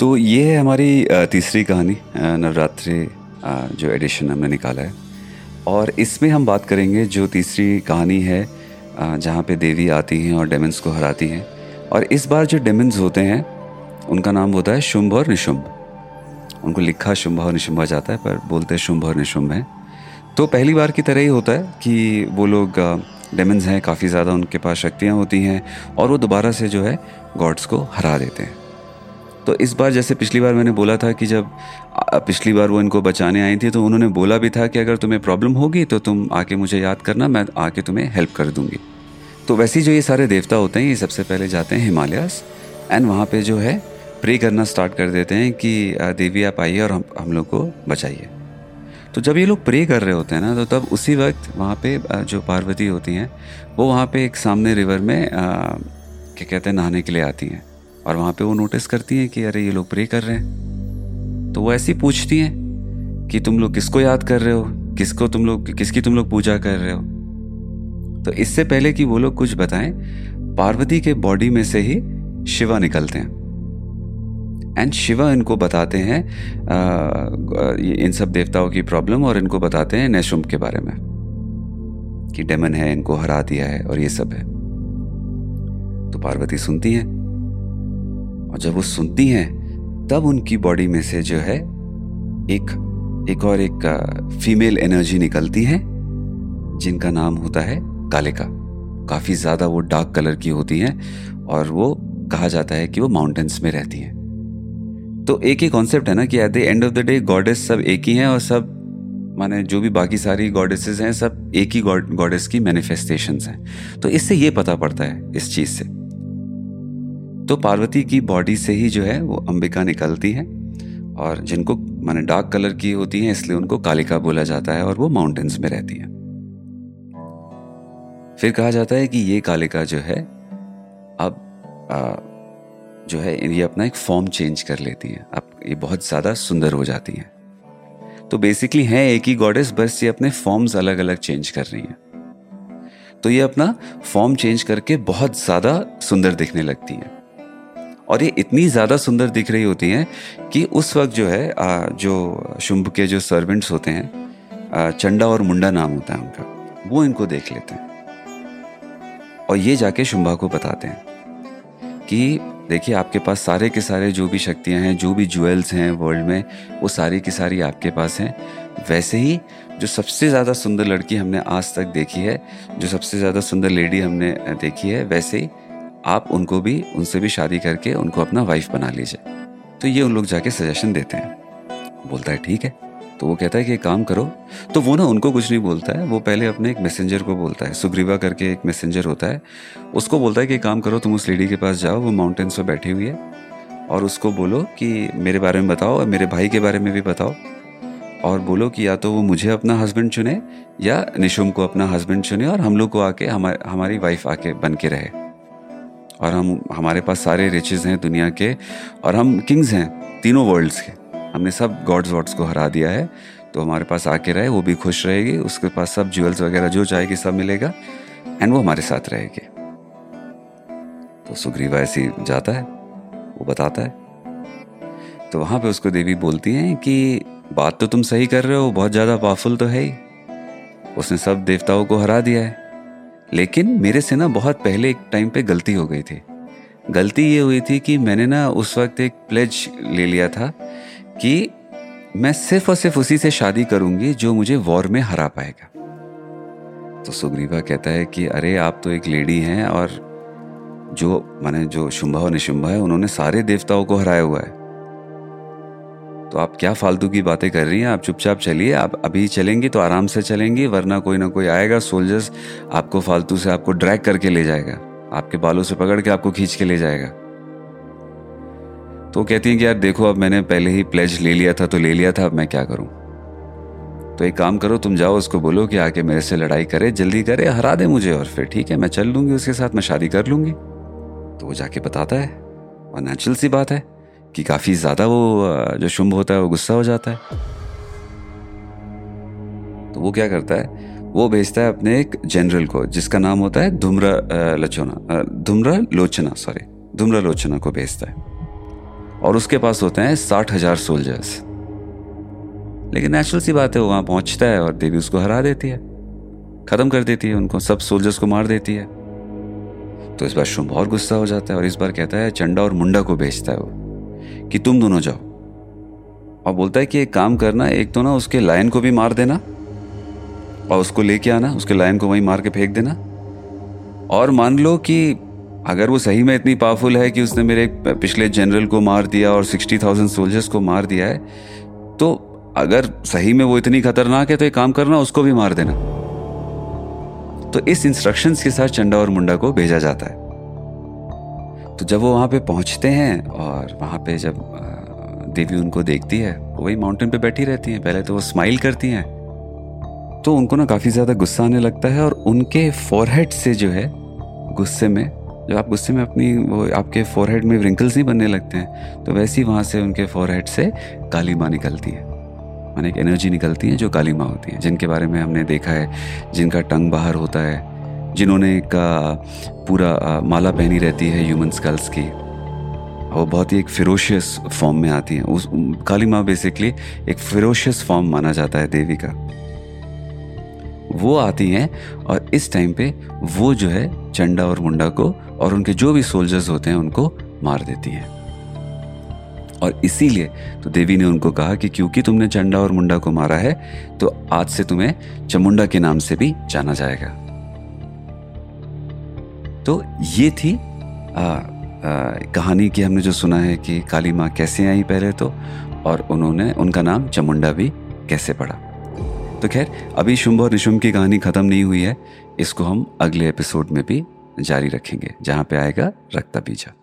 तो ये है हमारी तीसरी कहानी नवरात्रि जो एडिशन हमने निकाला है। और इसमें हम बात करेंगे जो तीसरी कहानी है जहाँ पे देवी आती हैं और डेमंस को हराती हैं। और इस बार जो डेमंस होते हैं, उनका नाम होता है शुंभ और निशुंभ। उनको लिखा शुंभ और निशुंभ जाता है, पर बोलते शुंभ और निशुंभ हैं। तो पहली बार की तरह ही होता है कि वो लोग डेमंस हैं, काफ़ी ज़्यादा उनके पास शक्तियाँ होती हैं और वो दोबारा से जो है गॉड्स को हरा देते हैं। तो इस बार जैसे पिछली बार मैंने बोला था कि जब पिछली बार वो इनको बचाने आई थी तो उन्होंने बोला भी था कि अगर तुम्हें प्रॉब्लम होगी तो तुम आके मुझे याद करना, मैं आके तुम्हें हेल्प कर दूँगी। तो वैसे ही जो ये सारे देवता होते हैं, ये सबसे पहले जाते हैं हिमालयस एंड वहाँ पर जो है प्रे करना स्टार्ट कर देते हैं कि देवी आप आइए और हम हम लोग को बचाइए। तो जब ये लोग प्रे कर रहे होते हैं ना तो तब उसी वक्त वहाँ पे जो पार्वती होती हैं, वो वहाँ पे एक सामने रिवर में क्या कहते हैं, नहाने के लिए आती हैं। और वहाँ पे वो नोटिस करती हैं कि अरे ये लोग प्रे कर रहे हैं। तो वो ऐसी पूछती हैं कि तुम लोग किसको याद कर रहे हो? किसको तुम लोग किसकी तुम लोग पूजा कर रहे हो? तो इससे पहले कि वो लोग कुछ बताएँ पार्वती के बॉडी में से ही शिवा निकलते हैं। एंड शिवा इनको बताते हैं आ, इन सब देवताओं की प्रॉब्लम और इनको बताते हैं नैशुम के बारे में। कि डेमन है इनको हरा दिया है और ये सब है। तो पार्वती सुनती हैं। और जब वो सुनती हैं, तब उनकी बॉडी में से जो है, एक एक और एक फीमेल एनर्जी निकलती है, जिनका नाम होता है कालिका। काफ़ी ज़्यादा वो डार्क कलर की होती हैं और वो कहा जाता है कि वो माउंटेन्स में रहती हैं। तो एक ही कॉन्सेप्ट है ना कि at the end of the day goddess सब एक ही हैं और सब, माने जो भी बाकी सारी गॉडेसेस हैं, सब एक ही गॉडेस की मैनिफेस्टेशंस हैं। तो इससे ये पता पड़ता है, इस चीज़ से। तो पार्वती की बॉडी से ही जो है वो अंबिका निकलती है और जिनको माने डार्क कलर की होती हैं इसलिए उनको कालिका बोला जाता है और वो माउंटेन्स में रहती हैं। फिर कहा जाता है कि ये कालिका जो है अब आ, जो है ये अपना एक फॉर्म चेंज कर लेती है। अब ये बहुत ज़्यादा सुंदर हो जाती है। तो बेसिकली हैं एक ही गॉडेस बस ये अपने फॉर्म्स अलग अलग चेंज कर रही हैं। तो ये अपना फॉर्म चेंज करके बहुत ज़्यादा सुंदर दिखने लगती हैं। और ये इतनी ज़्यादा सुंदर दिख रही होती हैं कि उस वक्त जो है जो शुंभ के जो सर्वेंट्स होते हैं चंडा और मुंडा नाम होता है उनका, वो इनको देख लेते हैं। और ये जाके शुंभा को बताते हैं कि देखिए, आपके पास सारे के सारे जो भी शक्तियाँ हैं, जो भी ज्वेल्स हैं वर्ल्ड में, वो सारी की सारी आपके पास हैं। वैसे ही जो सबसे ज़्यादा सुंदर लड़की हमने आज तक देखी है, जो सबसे ज़्यादा सुंदर लेडी हमने देखी है, वैसे ही आप उनको भी, उनसे भी शादी करके उनको अपना वाइफ बना लीजिए। तो ये उन लोग जाके सजेशन देते हैं। बोलता है, ठीक है। तो वो कहता है कि काम करो। तो वो ना उनको कुछ नहीं बोलता है। वो पहले अपने एक मैसेंजर को बोलता है। सुग्रीवा करके एक मैसेंजर होता है। उसको बोलता है कि काम करो, तुम उस लेडी के पास जाओ। वो माउंटेन्स पर बैठी हुई है। और उसको बोलो कि, मेरे बारे में बताओ और मेरे भाई के बारे में भी बताओ। और बोलो कि, या तो वो मुझे अपना हस्बैंड चुने या निशुम को अपना हस्बैंड चुने और हम लोग को आके हमारे हमारी वाइफ आके बन के रहे। और हम, हमारे पास सारे रिचेज हैं दुनिया के और हम किंग्स हैं, तीनों वर्ल्ड्स के। हमने सब गॉड्स वॉड्स को हरा दिया है तो हमारे पास आके रहे, वो भी खुश रहेगी, उसके पास सब ज्वेल्स वगैरह जो चाहेगी सब मिलेगा एंड वो हमारे साथ रहेगी। तो सुग्रीवा ऐसी जाता है, वो बताता है। तो वहाँ पे उसको देवी बोलती हैं कि, बात तो तुम सही कर रहे हो, बहुत ज़्यादा पावरफुल तो है ही। उसने सब देवताओं को हरा दिया है। लेकिन मेरे से ना बहुत पहले एक टाइम पे गलती हो गई थी। गलती ये हुई थी कि मैंने ना उस वक्त एक प्लेज ले लिया था कि मैं सिर्फ़ और सिर्फ़ उसी से शादी करूँगी जो मुझे वॉर में हरा पाएगा। तो सुग्रीवा कहता है कि, अरे, आप तो एक लेडी हैं और जो, माने जो शुंभा और निशुंभा है, उन्होंने सारे देवताओं को हराया हुआ है। तो आप क्या फालतू की बातें कर रही हैं? आप चुपचाप चलिए। आप अभी चलेंगी तो आराम से चलेंगी, वरना कोई ना कोई आएगा सोल्जर्स आपको फालतू से आपको ड्रैग करके ले जाएगा। आपके बालों से पकड़ के आपको खींच के ले जाएगा। तो कहती हैं कि यार देखो, अब मैंने पहले ही प्लेज ले लिया था तो ले लिया था, अब मैं क्या करूँ? तो एक काम करो, तुम जाओ, उसको बोलो कि आके मेरे से लड़ाई करे, जल्दी करे, हरा दे मुझे और फिर ठीक है, मैं चल लूँगी उसके साथ, मैं शादी कर लूँगी। तो वो जाके बताता है। और नेचुरल सी बात है। कि काफ़ी ज़्यादा वो, जो शुंभ होता है वो गुस्सा हो जाता है। तो वो क्या करता है? वो भेजता है अपने एक जनरल को, जिसका नाम होता है धुमरा लचोना धुमरा लोचना सॉरी धुमरा लोचना को भेजता है। और उसके पास होते हैं साठ हज़ार सोल्जर्स लेकिन नेचुरल सी बात है, वो वहाँ पहुँचता है और देवी उसको हरा देती है। खत्म कर देती है उनको, सब सोल्जर्स को मार देती है। तो इस बार शुंभ और गुस्सा हो जाता है और इस बार कहता है चंडा और मुंडा को भेजता है वो। कि तुम दोनों जाओ। और बोलता है कि एक काम करना, एक तो ना उसके लायन को भी मार देना, और उसको लेके आना, उसके लायन को वहीं मार के फेंक देना। और मान लो कि अगर वो सही में इतनी पावरफुल है कि उसने मेरे पिछले जनरल को मार दिया और सिक्सटी थाउज़ेंड सोल्जर्स को मार दिया है तो अगर सही में वो इतनी खतरनाक है तो एक काम करना, उसको भी मार देना। तो इस इंस्ट्रक्शंस के साथ चंडा और मुंडा को भेजा जाता है। तो जब वो वहाँ पे पहुँचते हैं और वहाँ पे जब देवी उनको देखती है वही माउंटेन पे बैठी रहती हैं। पहले तो वो स्माइल करती हैं। तो उनको ना काफ़ी ज़्यादा गुस्सा आने लगता है और उनके फोरहेड से जो है, गुस्से में, जब आप गुस्से में अपनी वो आपके फोरहेड में रिंकल्स नहीं बनने लगते हैं तो वैसे ही वहाँ से उनके फोरहेड से काली माँ निकलती है। माने एक एनर्जी निकलती है जो काली माँ होती है, जिनके बारे में हमने देखा है, जिनका टंग बाहर होता है। जिन्होंने का पूरा माला पहनी रहती है ह्यूमन स्कल्स की। वो बहुत ही एक फिरोशियस फॉर्म में आती है। उस काली माँ बेसिकली एक फिरोशियस फॉर्म माना जाता है देवी का। वो आती हैं और इस टाइम पे वो जो है चंडा और मुंडा को और उनके जो भी सोल्जर्स होते हैं उनको मार देती हैं। और इसीलिए तो देवी ने उनको कहा कि क्योंकि तुमने चंडा और मुंडा को मारा है तो आज से तुम्हें चमुंडा के नाम से भी जाना जाएगा। तो ये थी आ, आ, कहानी की हमने जो सुना है कि काली माँ कैसे आई पहले तो और उन्होंने उनका नाम चमुंडा भी कैसे पड़ा। तो खैर अभी शुंभ और निशुंभ की कहानी खत्म नहीं हुई है इसको हम अगले एपिसोड में भी जारी रखेंगे जहाँ पे आएगा रक्ता बीजा